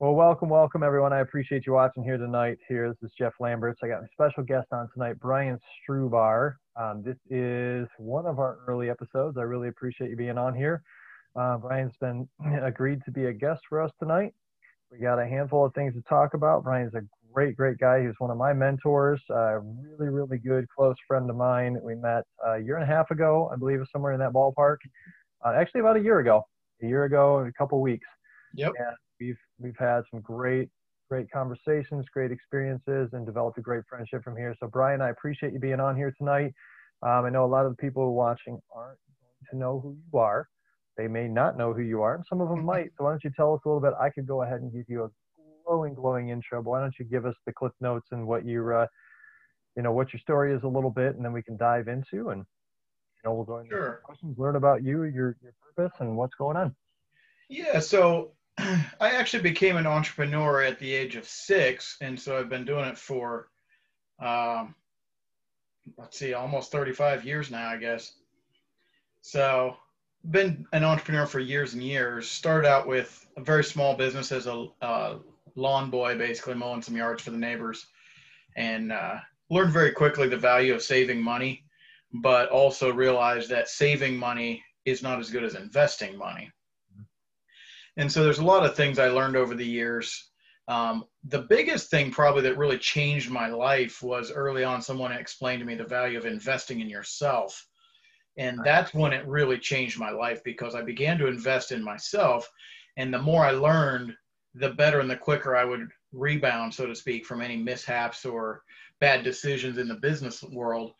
Well, welcome, welcome, everyone. I appreciate you watching here tonight. Here, this is Jeff Lamberts. I got a special guest on tonight, Brian Strubar. Um, this is one of our early episodes. I really appreciate you being on here. Uh, Brian's been agreed to be a guest for us tonight. We got a handful of things to talk about. Brian's a great, great guy. He's one of my mentors, a really, really good, close friend of mine. We met a year and a half ago, I believe, somewhere in that ballpark. Uh, actually, about a year ago. A year ago, a couple weeks. Yep. We've we've had some great great conversations, great experiences, and developed a great friendship from here. So Brian, I appreciate you being on here tonight. Um, I know a lot of the people watching aren't going to know who you are. They may not know who you are, and some of them might. So why don't you tell us a little bit? I could go ahead and give you a glowing, glowing intro, but why don't you give us the clip notes and what your, uh, you know, what your story is a little bit, and then we can dive into and you know we'll go into Sure. questions, learn about you, your your purpose, and what's going on. Yeah, so I actually became an entrepreneur at the age of six, and so I've been doing it for, um, let's see, almost 35 years now, I guess. So, been an entrepreneur for years and years. Started out with a very small business as a uh, lawn boy, basically mowing some yards for the neighbors, and uh, learned very quickly the value of saving money, but also realized that saving money is not as good as investing money. And so there's a lot of things I learned over the years. Um, the biggest thing probably that really changed my life was early on someone explained to me the value of investing in yourself. And that's when it really changed my life because I began to invest in myself. And the more I learned, the better and the quicker I would rebound, so to speak, from any mishaps or bad decisions in the business world.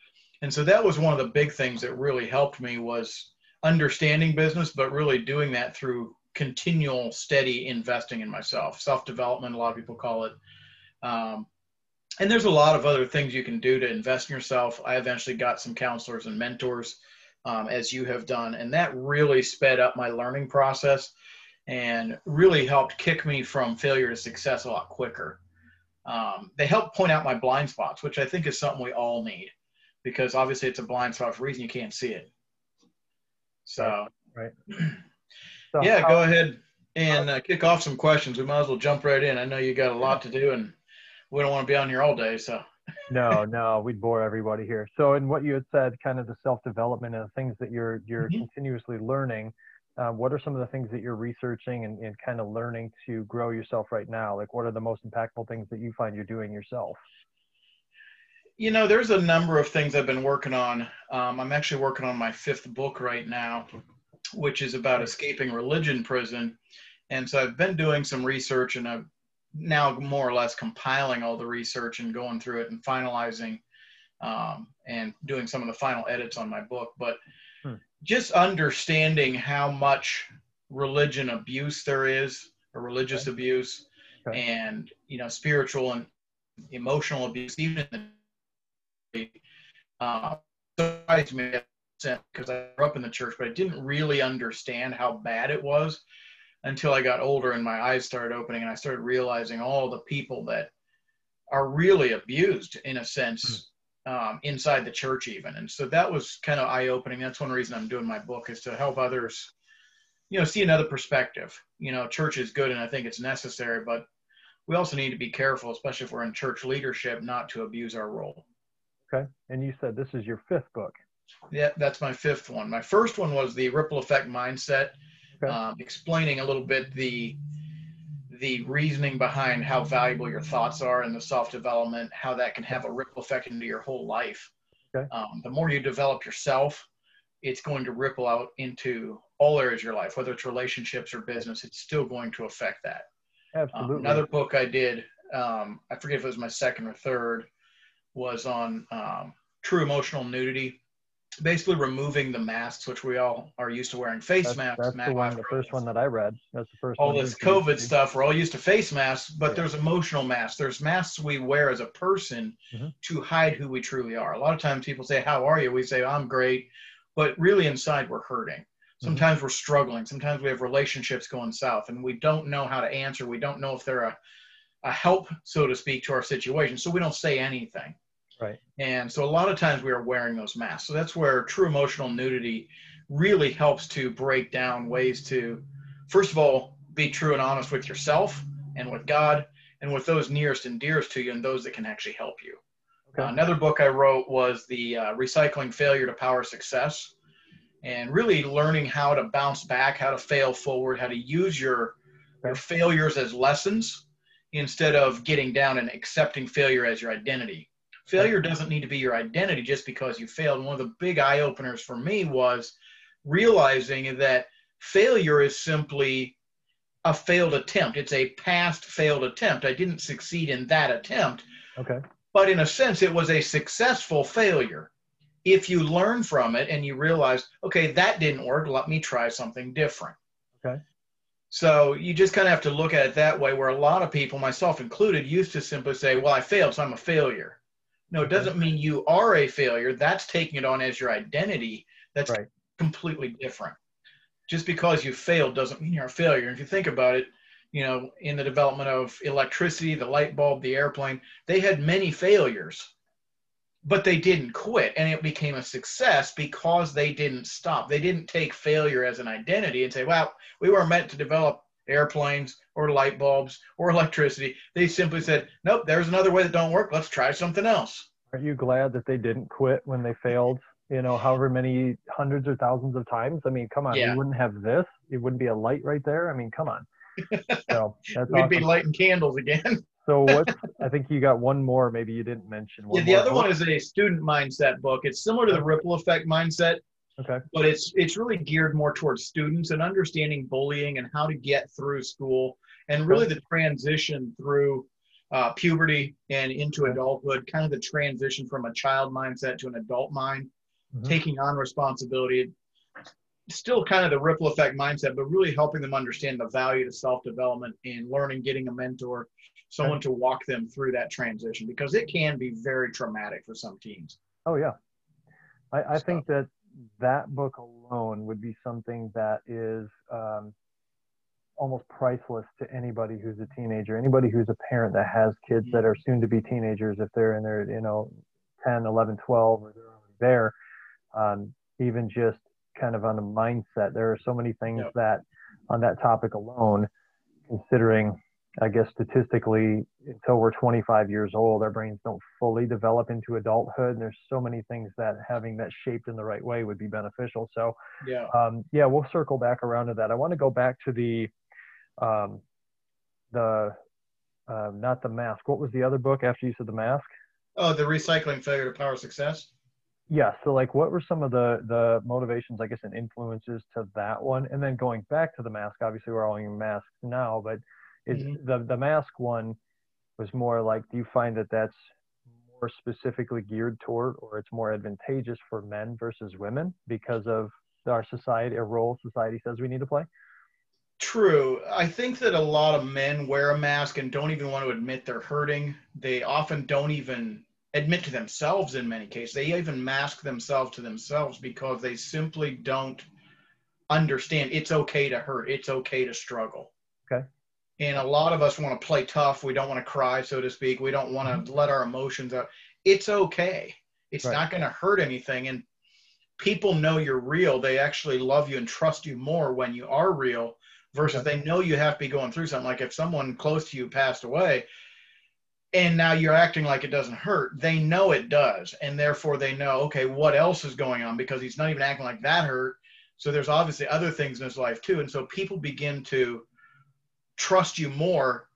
And so that was one of the big things that really helped me was understanding business, but really doing that through continual steady investing in myself. Self-development a lot of people call it. Um, and there's a lot of other things you can do to invest in yourself. I eventually got some counselors and mentors um, as you have done and that really sped up my learning process and really helped kick me from failure to success a lot quicker. Um, they helped point out my blind spots which i think is something we all need because obviously it's a blind spot for a reason you can't see it. So Right. So yeah, how- go ahead and uh, kick off some questions. We might as well jump right in. I know you got a lot to do, and we don't want to be on here all day. So no, no, we'd bore everybody here. So, in what you had said, kind of the self-development and the things that you're you're Mhm. continuously learning. Uh, what are some of the things that you're researching and, and kind of learning to grow yourself right now? Like, what are the most impactful things that you find you're doing yourself? you know, there's a number of things I've been working on. Um, I'm actually working on my fifth book right now, which is about escaping religion prison. And so I've been doing some research, and I'm now more or less compiling all the research and going through it and finalizing um, and doing some of the final edits on my book. But Hmm. just understanding how much religion abuse there is, or religious abuse, Okay. and you know, spiritual and emotional abuse, even in the uh, surprised me because I grew up in the church, but I didn't really understand how bad it was until I got older and my eyes started opening and I started realizing all the people that are really abused in a sense um, inside the church even. And so that was kind of eye opening. That's one reason I'm doing my book is to help others, you know, see another perspective. You know, church is good and I think it's necessary, but we also need to be careful, especially if we're in church leadership, not to abuse our role. Okay. And you said this is your fifth book. Yeah, that's my fifth one. My first one was the ripple effect mindset, Okay. um, explaining a little bit the the reasoning behind how valuable your thoughts are and the self development, how that can have a ripple effect into your whole life. Okay. Um, the more you develop yourself, it's going to ripple out into all areas of your life, whether it's relationships or business. It's still going to affect that. Um, Absolutely. another book I did, um, I forget if it was my second or third, was on um, true emotional nudity. Basically, removing the masks, which we all are used to wearing face that's, masks. that's the one, the first one that I read. That's the first all this COVID stuff, we're all used to face masks, but Yeah. there's emotional masks. There's masks we wear as a person Mhm. to hide who we truly are. A lot of times people say, How are you? We say, I'm great. But really inside, we're hurting. Mm-hmm. Sometimes we're struggling. Sometimes we have relationships going south and we don't know how to answer. We don't know if they're a, a help, so to speak, to our situation. So we don't say anything. Right. And so a lot of times we are wearing those masks. So that's where true emotional nudity really helps to break down ways to, first of all, be true and honest with yourself and with God and with those nearest and dearest to you and those that can actually help you. Okay. Uh, another book I wrote was the uh, Recycling Failure to Power Success, and really learning how to bounce back, how to fail forward, how to use your your failures as lessons instead of getting down and accepting failure as your identity. Failure doesn't need to be your identity just because you failed. And one of the big eye openers for me was realizing that failure is simply a failed attempt. It's a past failed attempt. I didn't succeed in that attempt. Okay. But in a sense, it was a successful failure. If you learn from it and you realize, okay, that didn't work, let me try something different. Okay. So you just kind of have to look at it that way, where a lot of people, myself included, used to simply say, well, I failed, so I'm a failure. No, it doesn't mean you are a failure. That's taking it on as your identity. That's Right. completely different. Just because you failed doesn't mean you're a failure. If you think about it, you know, in the development of electricity, the light bulb, the airplane, they had many failures, but they didn't quit and it became a success because they didn't stop. They didn't take failure as an identity and say, well, we were meant to develop airplanes or light bulbs or electricity. They simply said, nope, there's another way that don't work. Let's try something else. Are you glad that they didn't quit when they failed? You know, however many hundreds or thousands of times. I mean, come on, Yeah. we wouldn't have this. It wouldn't be a light right there. I mean, come on. So that's We'd be lighting candles again. So what? I think you got one more. Maybe you didn't mention. One yeah, the other book. one is a student mindset book. It's similar to the ripple effect mindset, Okay. but it's it's really geared more towards students and understanding bullying and how to get through school and really the transition through uh, puberty and into adulthood, kind of the transition from a child mindset to an adult mind, Mhm. taking on responsibility. Still kind of the ripple effect mindset, but really helping them understand the value to self development and learning, getting a mentor, someone to walk them through that transition because it can be very traumatic for some teens. Oh yeah. I, I So- think that that book alone would be something that is um, almost priceless to anybody who's a teenager, anybody who's a parent that has kids that are soon to be teenagers, if they're in their, you know, 10, 11, 12, or they're already there. Um, even just kind of on the mindset, there are so many things Yep. that on that topic alone, considering I guess statistically, until we're 25 years old, our brains don't fully develop into adulthood. And there's so many things that having that shaped in the right way would be beneficial. So, Yeah. um, yeah, we'll circle back around to that. I want to go back to the, um, the, uh, not the mask. What was the other book after you said the mask? Oh, the recycling failure to power success. Yeah. So, like, what were some of the the motivations, I guess, and influences to that one? And then going back to the mask. Obviously, we're all wearing masks now, but is Mhm. the the mask one was more like? Do you find that that's more specifically geared toward, or it's more advantageous for men versus women because of our society, a role society says we need to play? True. I think that a lot of men wear a mask and don't even want to admit they're hurting. They often don't even admit to themselves in many cases. They even mask themselves to themselves because they simply don't understand it's okay to hurt, it's okay to struggle. Okay. And a lot of us want to play tough. We don't want to cry, so to speak. We don't want to mm-hmm. let our emotions out. It's okay. It's Right. not going to hurt anything. And people know you're real. They actually love you and trust you more when you are real versus they know you have to be going through something. Like if someone close to you passed away and now you're acting like it doesn't hurt, they know it does. And therefore they know, okay, what else is going on because he's not even acting like that hurt. So there's obviously other things in his life too. And so people begin to trust you more,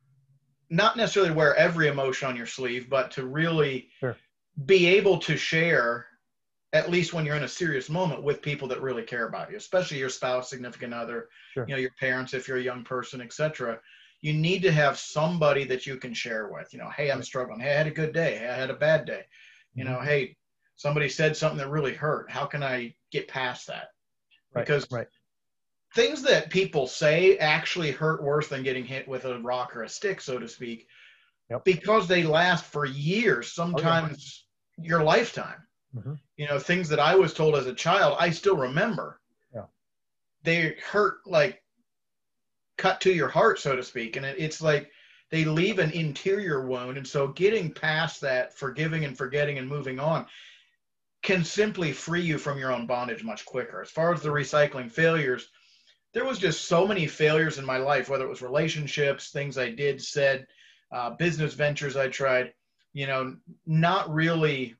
not necessarily wear every emotion on your sleeve, but to really Sure. be able to share at least when you're in a serious moment with people that really care about you, especially your spouse, significant other, Sure. you know, your parents if you're a young person, etc. You need to have somebody that you can share with. You know, hey, I'm struggling. Hey, I had a good day. Hey, I had a bad day. You know, mm-hmm. hey, somebody said something that really hurt. How can I get past that? Right, Because right. Things that people say actually hurt worse than getting hit with a rock or a stick, so to speak, Yep. because they last for years, sometimes your lifetime. Mhm. You know, things that I was told as a child, I still remember. Yeah. They hurt like cut to your heart, so to speak. And it, it's like they leave an interior wound. And so getting past that, forgiving and forgetting and moving on can simply free you from your own bondage much quicker. As far as the recycling failures, there was just so many failures in my life, whether it was relationships, things I did, said, uh, business ventures I tried, you know, not really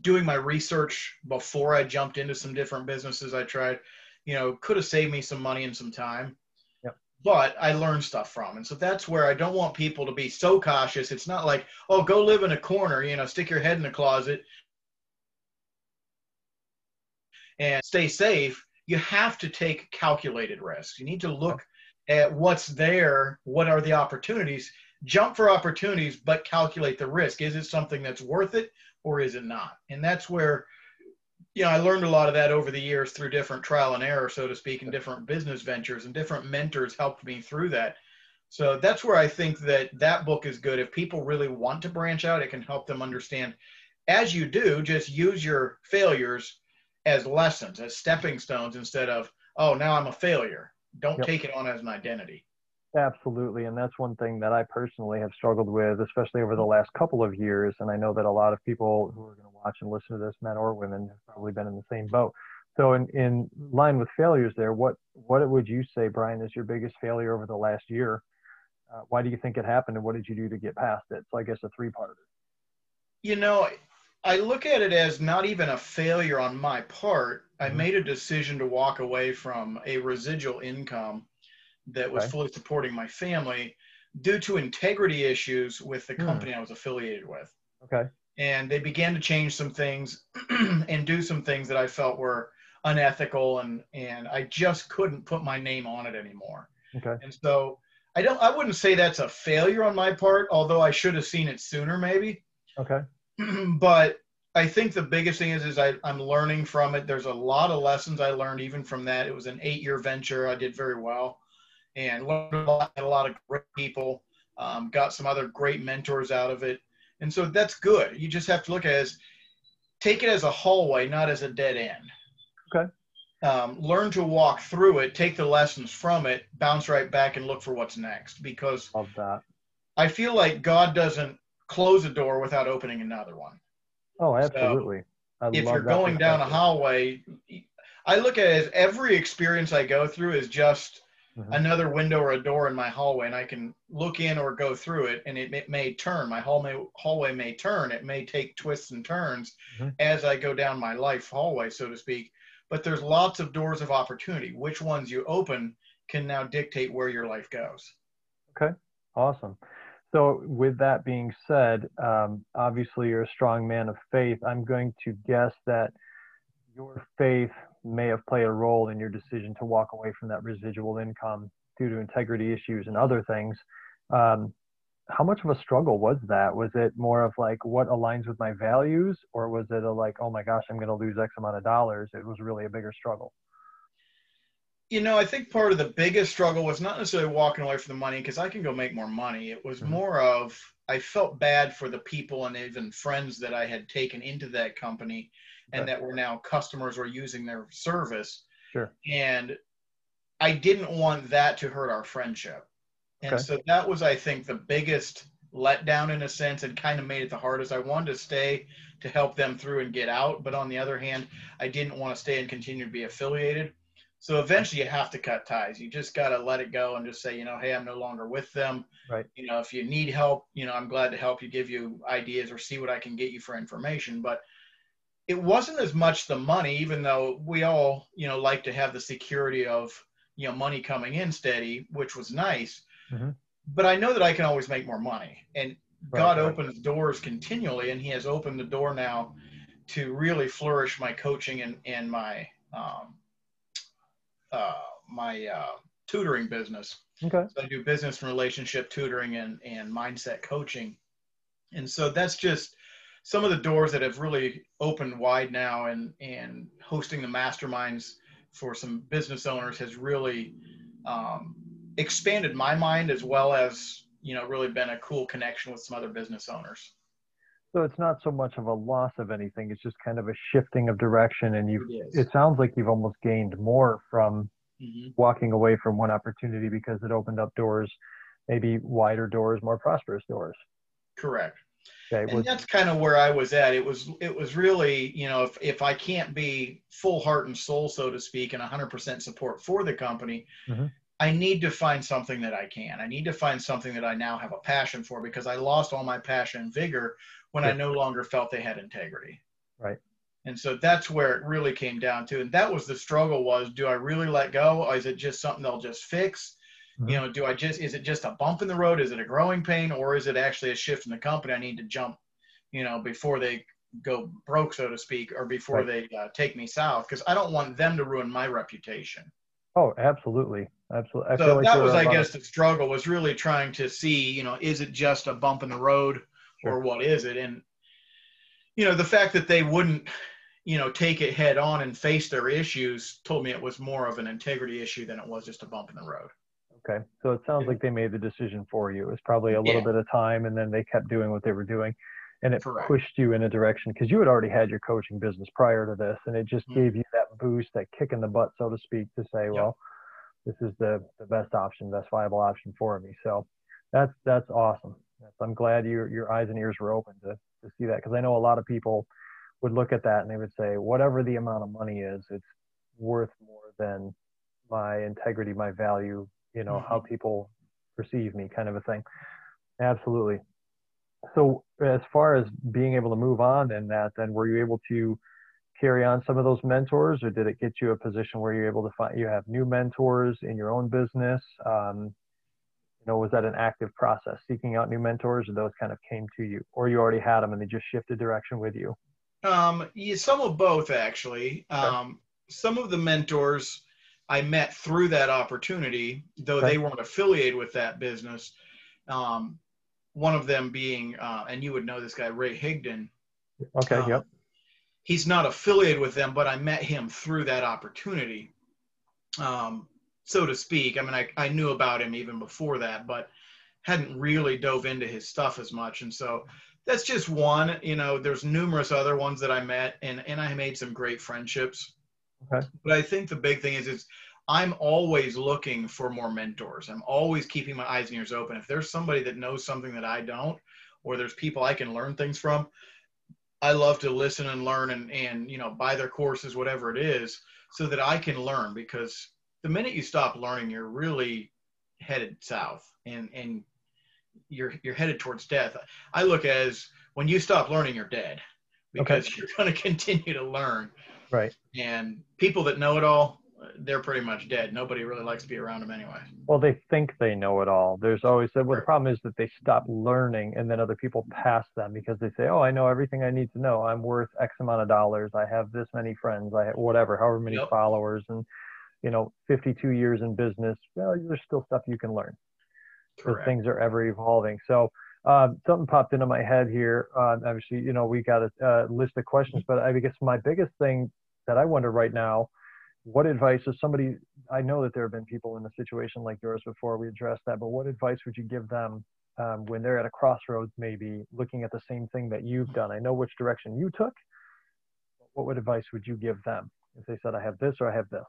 doing my research before I jumped into some different businesses I tried, you know, could have saved me some money and some time. Yep. But I learned stuff from. And so that's where I don't want people to be so cautious. It's not like, oh, go live in a corner, you know, stick your head in the closet and stay safe. You have to take calculated risks. You need to look at what's there, what are the opportunities, jump for opportunities, but calculate the risk. Is it something that's worth it or is it not? And that's where, you know, I learned a lot of that over the years through different trial and error, so to speak, and different business ventures and different mentors helped me through that. So that's where I think that that book is good. If people really want to branch out, it can help them understand. As you do, just use your failures as lessons, as stepping stones instead of, oh, now I'm a failure. Don't Yep. take it on as an identity. Absolutely. And that's one thing that I personally have struggled with, especially over the last couple of years. And I know that a lot of people who are going to watch and listen to this, men or women, have probably been in the same boat. So in, in line with failures there, what, what would you say, Brian, is your biggest failure over the last year? Uh, why do you think it happened and what did you do to get past it? So I guess a three part. You know, I look at it as not even a failure on my part. I Mhm. made a decision to walk away from a residual income that was Okay. fully supporting my family due to integrity issues with the Hmm. company I was affiliated with. Okay. And they began to change some things and do some things that I felt were unethical and and I just couldn't put my name on it anymore. Okay. And so I don't I wouldn't say that's a failure on my part, although I should have seen it sooner maybe. Okay. but I think the biggest thing is is I, I'm learning from it. There's a lot of lessons I learned even from that. It was an eight year venture. I did very well and learned a lot, had a lot of great people, um, got some other great mentors out of it. And so that's good. You just have to look at it as take it as a hallway, not as a dead end. Okay. Um, learn to walk through it, take the lessons from it, bounce right back and look for what's next because. I feel like God doesn't close a door without opening another one Oh, absolutely. I if you're going down a hallway, I look at it as every experience I go through is just Mhm. another window or a door in my hallway, and I can look in or go through it, and it, it may turn. My hallway hallway may turn. It may take twists and turns Mhm. as I go down my life hallway, so to speak. But there's lots of doors of opportunity. Which ones you open can now dictate where your life goes. Okay, awesome. So, with that being said, um, obviously you're a strong man of faith. I'm going to guess that your faith may have played a role in your decision to walk away from that residual income due to integrity issues and other things. Um, how much of a struggle was that? Was it more of like what aligns with my values, or was it a like, oh my gosh, I'm going to lose X amount of dollars? It was really a bigger struggle. You know, I think part of the biggest struggle was not necessarily walking away from the money because I can go make more money. It was Mhm. more of I felt bad for the people and even friends that I had taken into that company and Okay. that were now customers or using their service. Sure. And I didn't want that to hurt our friendship. And Okay. so that was, I think, the biggest letdown in a sense and kind of made it the hardest. I wanted to stay to help them through and get out. But on the other hand, I didn't want to stay and continue to be affiliated. So eventually you have to cut ties. You just got to let it go and just say, you know, hey, I'm no longer with them. Right. You know, if you need help, you know, I'm glad to help you, give you ideas or see what I can get you for information. But it wasn't as much the money, even though we all, you know, like to have the security of, you know, money coming in steady, which was nice. Mhm. But I know that I can always make more money. And Right, God right. opens doors continually, and He has opened the door now to really flourish my coaching and, and my um, uh, my uh, tutoring business. Okay. So I do business and relationship tutoring and, and mindset coaching. And so that's just some of the doors that have really opened wide now and, and hosting the masterminds for some business owners has really um, expanded my mind as well as, you know, really been a cool connection with some other business owners. So it's not so much of a loss of anything; it's just kind of a shifting of direction, and you've—it sounds like you've almost gained more from Mhm. walking away from one opportunity because it opened up doors, maybe wider doors, more prosperous doors. Correct. Okay. and Was, that's kind of where I was at. It was it was really you know if if I can't be full heart and soul so to speak and 100% support for the company, Mhm. I need to find something that I can. I need to find something that I now have a passion for because I lost all my passion and vigor when I no longer felt they had integrity. Right. And so that's where it really came down to, and that was the struggle: was do I really let go, or is it just something they'll just fix? Mhm. You know, do I just is it just a bump in the road? Is it a growing pain, or is it actually a shift in the company? I need to jump, you know, before they go broke, so to speak, or before Right. they uh, take me south, because I don't want them to ruin my reputation. oh, absolutely. Absolutely. I So like that was, I guess, the struggle was really trying to see, you know, is it just a bump in the road, Sure. or what is it? And you know, the fact that they wouldn't, you know, take it head on and face their issues told me it was more of an integrity issue than it was just a bump in the road. Okay. So it sounds like they made the decision for you. It was probably a little Yeah. bit of time and then they kept doing what they were doing and it Correct. pushed you in a direction because you had already had your coaching business prior to this and it just Mhm. gave you that boost, that kick in the butt, so to speak, to say, well, this is the, the best option, best viable option for me. So that's, that's awesome. That's, I'm glad your, your eyes and ears were open to, to see that because I know a lot of people would look at that and they would say, whatever the amount of money is, it's worth more than my integrity, my value, you know, how people perceive me, kind of a thing. Absolutely. So, as far as being able to move on in that, then were you able to carry on some of those mentors, or did it get you a position where you're able to find you have new mentors in your own business? Um, know, was that an active process, seeking out new mentors, or those kind of came to you, or you already had them and they just shifted direction with you? Um, yeah, some of both actually. Um, some of the mentors I met through that opportunity, though Okay. they weren't affiliated with that business. Um, one of them being, uh, and you would know this guy, Ray Higdon. Okay. Um, yep. He's not affiliated with them, but I met him through that opportunity, um, so to speak. I mean, I, I knew about him even before that, but hadn't really dove into his stuff as much. And so that's just one. You know, there's numerous other ones that I met, and and I made some great friendships. Okay. But I think the big thing is is I'm always looking for more mentors. I'm always keeping my eyes and ears open. If there's somebody that knows something that I don't, or there's people I can learn things from, I love to listen and learn and and you know buy their courses, whatever it is, so that I can learn. Because the minute you stop learning, you're really headed south, and and you're you're headed towards death. I look as when you stop learning, you're dead, because you're going to continue to learn. Right. And people that know it all, they're pretty much dead. Nobody really likes to be around them anyway. Well, they think they know it all. There's always well, the problem is that they stop learning, and then other people pass them because they say, "Oh, I know everything I need to know. I'm worth X amount of dollars. I have this many friends. I have whatever, however many Yep. followers, and you know, 52 years in business. Well, there's still stuff you can learn because things are ever evolving. So." Um, something popped into my head here. Uh, obviously, you know, we got a, uh list of questions, but I guess my biggest thing that I wonder right now, what advice is somebody I know that there have been people in a situation like yours before. We addressed that, but what advice would you give them um, when they're at a crossroads, maybe looking at the same thing that you've done? I know which direction you took. What would advice would you give them if they said, "I have this" or "I have this"?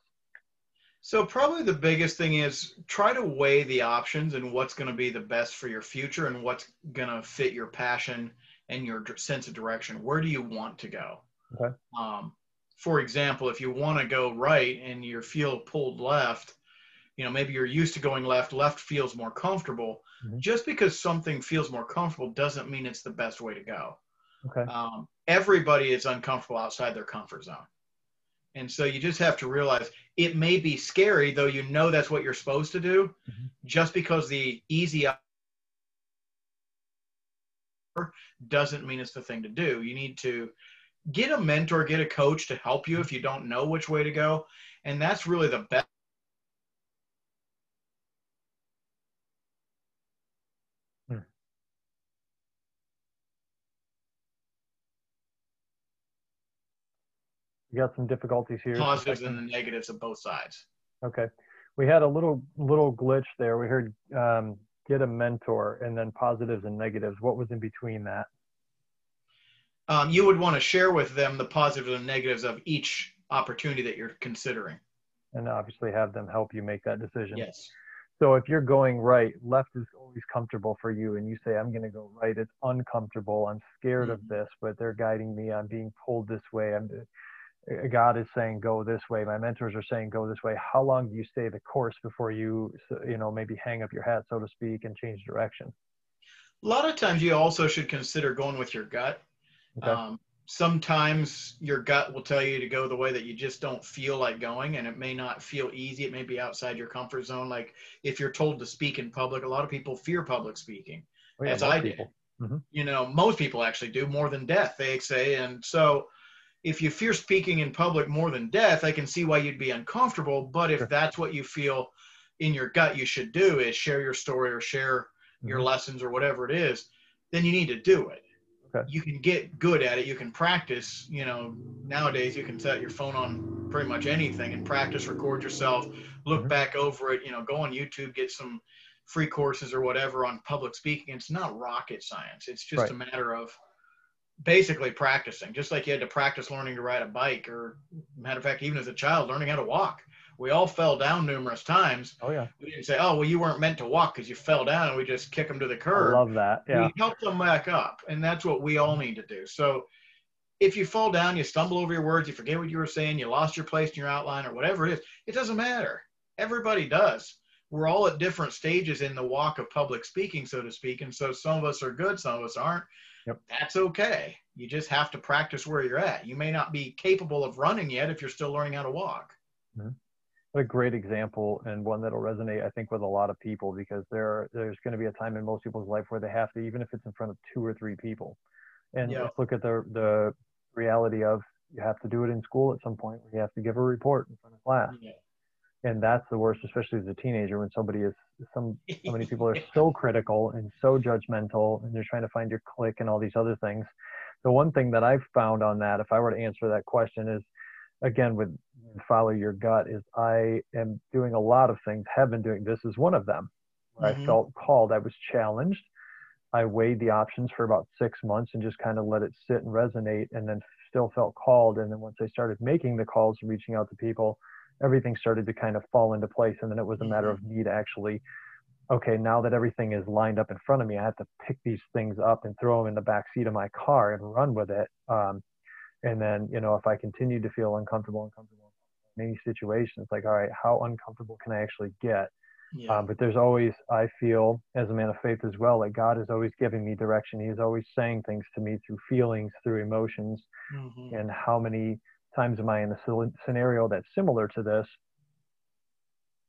So probably the biggest thing is try to weigh the options and what's going to be the best for your future and what's going to fit your passion and your sense of direction. Where do you want to go? Okay. Um, for example, if you want to go right and you feel pulled left, you know maybe you're used to going left. Left feels more comfortable. Mhm. Just because something feels more comfortable doesn't mean it's the best way to go Okay. um, everybody is uncomfortable outside their comfort zone. And so you just have to realize it may be scary, though you know that's what you're supposed to do, Mhm. just because the easy doesn't mean it's the thing to do. You need to get a mentor, get a coach to help you if you don't know which way to go. And that's really the best. You got some difficulties here. positives and the negatives of both sides. Okay. We had a little little glitch there. We heard um, get a mentor and then positives and negatives. What was in between that? Um, you would want to share with them the positives and negatives of each opportunity that you're considering. And obviously have them help you make that decision. Yes. So if you're going right, left is always comfortable for you and you say i'm going to go right it's uncomfortable i'm scared mm-hmm. of this but they're guiding me i'm being pulled this way i'm god is saying go this way. My mentors are saying go this way. How long do you stay the course before you you know maybe hang up your hat so to speak and change direction? A lot of times you also should consider going with your gut. Okay. um, sometimes your gut will tell you to go the way that you just don't feel like going and it may not feel easy. It may be outside your comfort zone. Like if you're told to speak in public a lot of people fear public speaking oh, yeah, as i did mm-hmm. you know most people actually do more than death they say. And so if you fear speaking in public more than death i can see why you'd be uncomfortable but if that's what you feel in your gut you should do is share your story or share mm-hmm. your lessons or whatever it is then you need to do it Okay. You can get good at it. You can practice. You know, nowadays you can set your phone on pretty much anything and practice, record yourself, look mm-hmm. back over it. You know, go on YouTube, get some free courses or whatever on public speaking. It's not rocket science. It's just right. a matter of basically practicing, just like you had to practice learning to ride a bike, or matter of fact, even as a child, learning how to walk we all fell down numerous times. Oh yeah. We didn't say, "Oh, well, you weren't meant to walk because you fell down," and we just kick them to the curb. I love that. Yeah. We help them back up, and that's what we all need to do. So, if you fall down, you stumble over your words, you forget what you were saying, you lost your place in your outline, or whatever it is, it doesn't matter. Everybody does. We're all at different stages in the walk of public speaking, so to speak, and so some of us are good, some of us aren't. Yep. That's okay. You just have to practice where you're at. You may not be capable of running yet if you're still learning how to walk. Mm-hmm what a great example and one that'll resonate i think with a lot of people because there there's going to be a time in most people's life where they have to even if it's in front of two or three people and yeah. let's look at the the reality of you have to do it in school at some point where you have to give a report in front of class. And that's the worst especially as a teenager when somebody is some so many people are so critical and so judgmental and they're trying to find your click and all these other things the one thing that i've found on that if i were to answer that question is again with follow your gut is I am doing a lot of things, have been doing this is one of them. Mm-hmm. I felt called, I was challenged. I weighed the options for about six months and just kind of let it sit and resonate and then still felt called. And then once I started making the calls and reaching out to people, everything started to kind of fall into place. And then it was a matter mm-hmm. of me to actually, okay, now that everything is lined up in front of me, I have to pick these things up and throw them in the back seat of my car and run with it. Um, and then, you know, if I continue to feel uncomfortable, uncomfortable in any situation, it's like, all right, how uncomfortable can I actually get? Yeah. Um, but there's always, I feel, as a man of faith as well, like God is always giving me direction. He's always saying things to me through feelings, through emotions. Mm-hmm. And how many times am I in a scenario that's similar to this?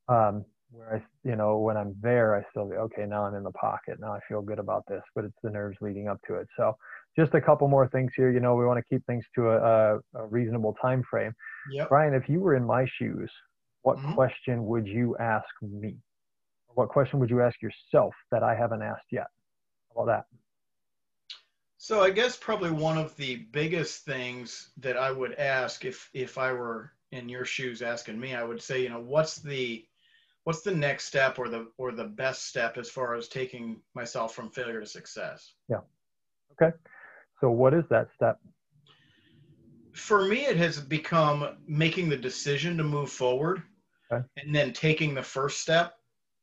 Um, where I, you know, when I'm there, I still, okay, now I'm in the pocket. Now I feel good about this, but it's the nerves leading up to it. So just a couple more things here. You know, we want to keep things to a, a, a reasonable time frame. Yep. Brian, if you were in my shoes, what mm-hmm. question would you ask me? What question would you ask yourself that I haven't asked yet? How about that? So I guess probably one of the biggest things that I would ask if if I were in your shoes asking me, I would say, you know, what's the what's the next step or the or the best step as far as taking myself from failure to success? Yeah. Okay. So, what is that step? For me, it has become making the decision to move forward okay. and then taking the first step.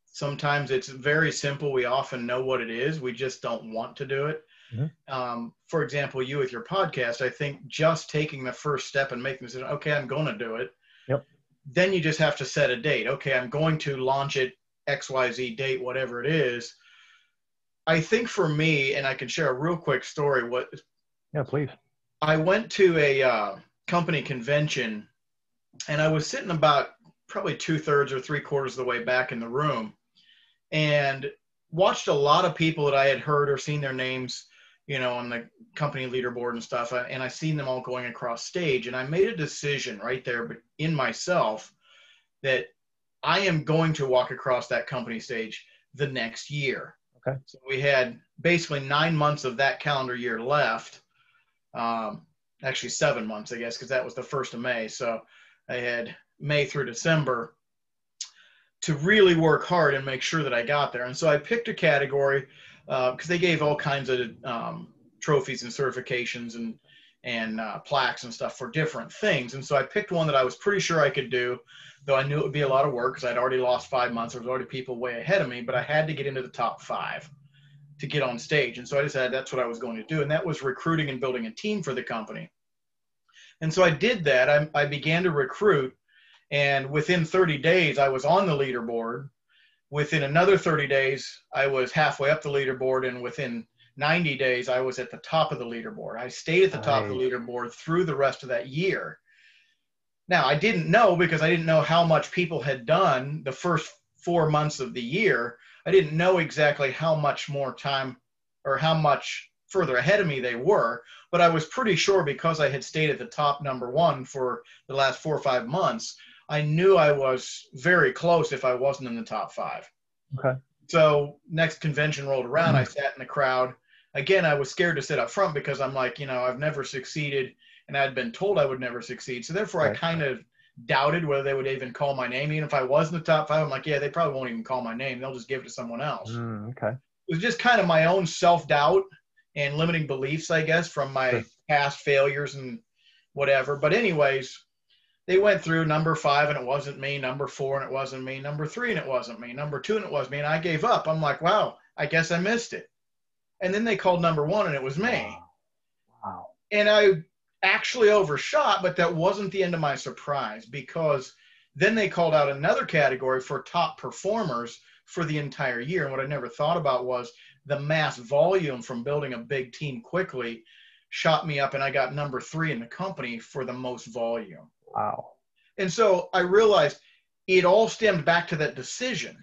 Sometimes it's very simple. We often know what it is, we just don't want to do it. Mm-hmm. Um, for example, you with your podcast, I think just taking the first step and making the decision, okay, I'm going to do it. Yep. Then you just have to set a date. Okay, I'm going to launch it XYZ date, whatever it is I think for me, and I can share a real quick story. What? Yeah, please. I went to a uh, company convention, and I was sitting about probably two thirds or three quarters of the way back in the room, and watched a lot of people that I had heard or seen their names, you know, on the company leaderboard and stuff, uh, and I seen them all going across stage, and I made a decision right there but in myself that I am going to walk across that company stage the next year Okay. So we had basically nine months of that calendar year left. Um, actually, seven months, I guess, because that was the first of May. So I had May through December to really work hard and make sure that I got there. And so I picked a category because uh, they gave all kinds of um, trophies and certifications and and uh, plaques and stuff for different things. And so I picked one that I was pretty sure I could do, though I knew it would be a lot of work because I'd already lost five months. There was already people way ahead of me, but I had to get into the top five to get on stage. And so I decided that's what I was going to do. And that was recruiting and building a team for the company. And so I did that. I, I began to recruit. And within 30 days, I was on the leaderboard. Within another 30 days, I was halfway up the leaderboard. And within 90 days, I was at the top of the leaderboard. I stayed at the top of the leaderboard through the rest of that year. Now, I didn't know because I didn't know how much people had done the first four months of the year. I didn't know exactly how much more time or how much further ahead of me they were, but I was pretty sure because I had stayed at the top number one for the last four or five months, I knew I was very close if I wasn't in the top five. Okay. So next convention rolled around, I sat in the crowd. Again, I was scared to sit up front because I'm like, you know, I've never succeeded and I'd been told I would never succeed. So therefore, right. I kind of doubted whether they would even call my name. Even if I was in the top five, I'm like, yeah, they probably won't even call my name. They'll just give it to someone else. Mm, okay. It was just kind of my own self doubt and limiting beliefs, I guess, from my sure. past failures and whatever. But anyways, they went through number five and it wasn't me, number four and it wasn't me, number three and it wasn't me, number two and it was me, and I gave up. I'm like, wow, I guess I missed it. And then they called number one and it was me. Wow. And I actually overshot, but that wasn't the end of my surprise because then they called out another category for top performers for the entire year. And what I never thought about was the mass volume from building a big team quickly shot me up, and I got number three in the company for the most volume. Wow. And so I realized it all stemmed back to that decision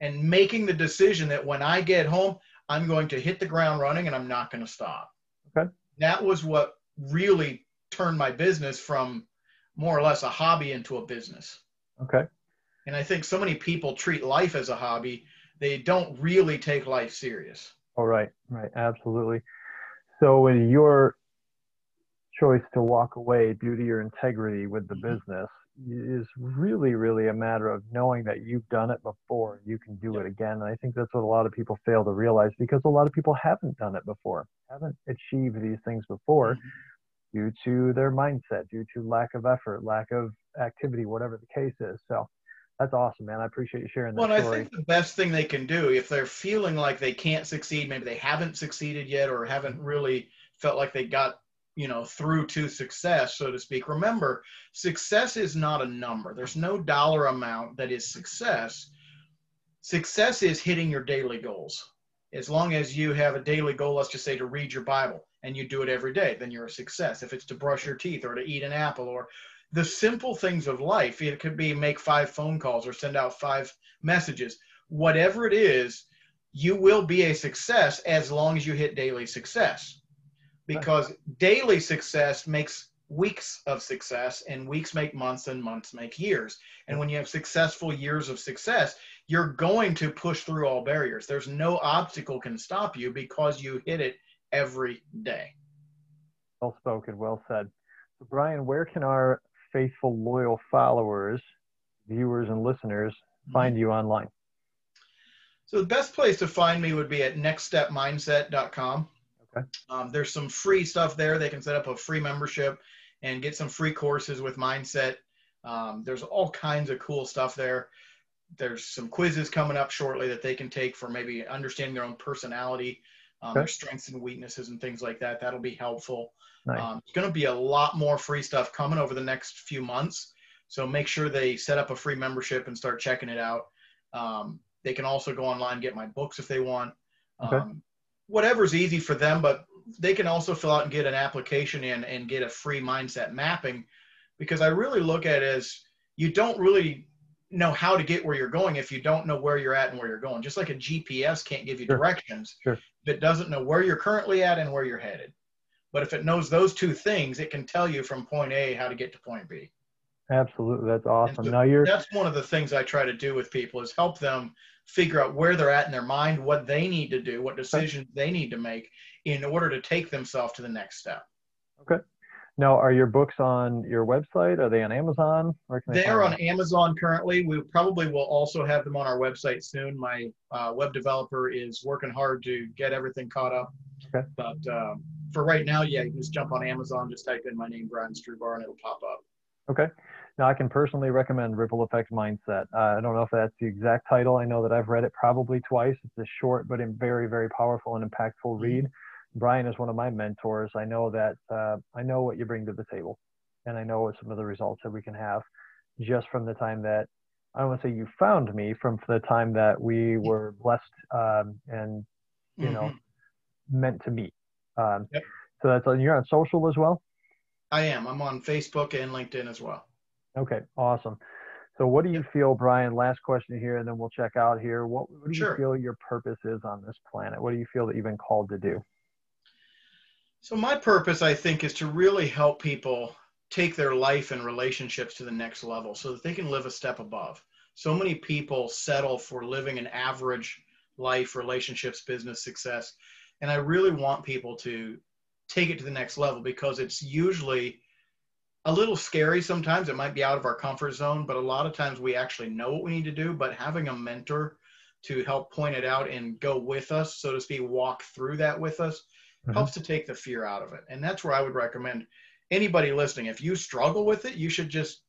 and making the decision that when I get home, I'm going to hit the ground running and I'm not going to stop. Okay. That was what really turned my business from more or less a hobby into a business. Okay. And I think so many people treat life as a hobby, they don't really take life serious. All right, right, absolutely. So, with your choice to walk away due to your integrity with the mm-hmm. business is really, really a matter of knowing that you've done it before, you can do yep. it again. And I think that's what a lot of people fail to realize because a lot of people haven't done it before, haven't achieved these things before. Mm-hmm due to their mindset, due to lack of effort, lack of activity, whatever the case is. So that's awesome, man. I appreciate you sharing that well, story. I think the best thing they can do if they're feeling like they can't succeed, maybe they haven't succeeded yet or haven't really felt like they got you know through to success so to speak remember success is not a number there's no dollar amount that is success success is hitting your daily goals as long as you have a daily goal let's just say to read your bible and you do it every day, then you're a success. If it's to brush your teeth or to eat an apple or the simple things of life, it could be make five phone calls or send out five messages. Whatever it is, you will be a success as long as you hit daily success. Because daily success makes weeks of success and weeks make months and months make years. And when you have successful years of success, you're going to push through all barriers. There's no obstacle can stop you because you hit it every day. Well spoken, well said. So Brian, where can our faithful, loyal followers, viewers, and listeners mm-hmm. find you online? So the best place to find me would be at nextstepmindset.com. Okay. Um, there's some free stuff there. They can set up a free membership and get some free courses with mindset. Um, there's all kinds of cool stuff there. There's some quizzes coming up shortly that they can take for maybe understanding their own personality um, okay. their strengths and weaknesses and things like that. That'll be helpful. Nice. Um, it's going to be a lot more free stuff coming over the next few months. So make sure they set up a free membership and start checking it out. Um, they can also go online get my books if they want. Okay. Um, whatever's easy for them, but they can also fill out and get an application in and get a free mindset mapping because I really look at it as you don't really know how to get where you're going if you don't know where you're at and where you're going. Just like a GPS can't give you sure. directions sure. if it doesn't know where you're currently at and where you're headed. But if it knows those two things, it can tell you from point A how to get to point B. Absolutely, that's awesome. So now you're that's one of the things I try to do with people is help them figure out where they're at in their mind, what they need to do, what decisions they need to make in order to take themselves to the next step. Okay. Now, are your books on your website? Are they on Amazon? they are on Amazon currently. We probably will also have them on our website soon. My uh, web developer is working hard to get everything caught up. Okay. But um, for right now, yeah, you can just jump on Amazon, just type in my name, Brian Strubar, and it'll pop up. Okay. Now, I can personally recommend Ripple Effect Mindset. Uh, I don't know if that's the exact title. I know that I've read it probably twice. It's a short but very, very powerful and impactful mm-hmm. read. Brian is one of my mentors. I know that uh, I know what you bring to the table, and I know what some of the results that we can have just from the time that I don't want to say you found me, from the time that we were blessed um, and you mm-hmm. know meant to meet. Um, yep. So that's on. You're on social as well. I am. I'm on Facebook and LinkedIn as well. Okay, awesome. So, what do you feel, Brian? Last question here, and then we'll check out here. What, what do you feel your purpose is on this planet? What do you feel that you've been called to do? So, my purpose, I think, is to really help people take their life and relationships to the next level so that they can live a step above. So many people settle for living an average life, relationships, business success. And I really want people to take it to the next level because it's usually a little scary sometimes. It might be out of our comfort zone, but a lot of times we actually know what we need to do. But having a mentor to help point it out and go with us, so to speak, walk through that with us, mm-hmm. helps to take the fear out of it. And that's where I would recommend anybody listening, if you struggle with it, you should just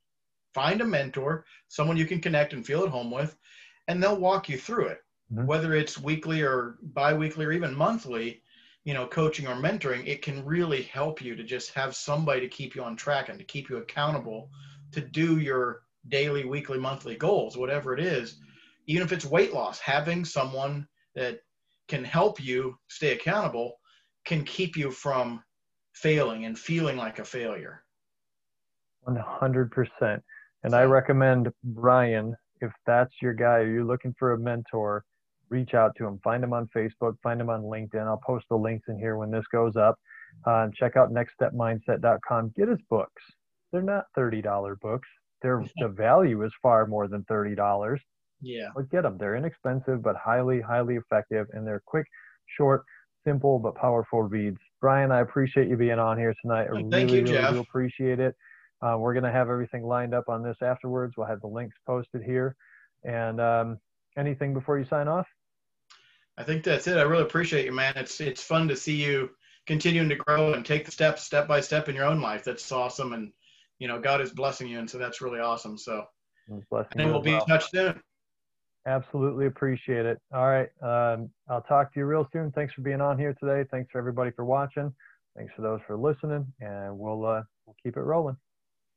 find a mentor, someone you can connect and feel at home with, and they'll walk you through it. Mm-hmm. Whether it's weekly or bi-weekly or even monthly, you know, coaching or mentoring, it can really help you to just have somebody to keep you on track and to keep you accountable to do your daily, weekly, monthly goals, whatever it is. Even if it's weight loss, having someone that can help you stay accountable can keep you from failing and feeling like a failure. 100%. And I recommend Brian, if that's your guy, you're looking for a mentor, reach out to him. Find him on Facebook, find him on LinkedIn. I'll post the links in here when this goes up. Uh, check out nextstepmindset.com. Get his books. They're not $30 books. Their the value is far more than $30. Yeah. But get them. They're inexpensive, but highly, highly effective. And they're quick, short, simple, but powerful reads. Brian, I appreciate you being on here tonight. I Thank really, you, really Jeff. do appreciate it. Uh, we're going to have everything lined up on this afterwards. We'll have the links posted here. And um, anything before you sign off? I think that's it. I really appreciate you, man. It's it's fun to see you continuing to grow and take the steps step by step in your own life. That's awesome, and you know God is blessing you, and so that's really awesome. So, and we'll be well. in touch soon. Absolutely appreciate it. All right. Um, I'll talk to you real soon. Thanks for being on here today. Thanks for everybody for watching. Thanks for those for listening, and we'll uh, we'll keep it rolling.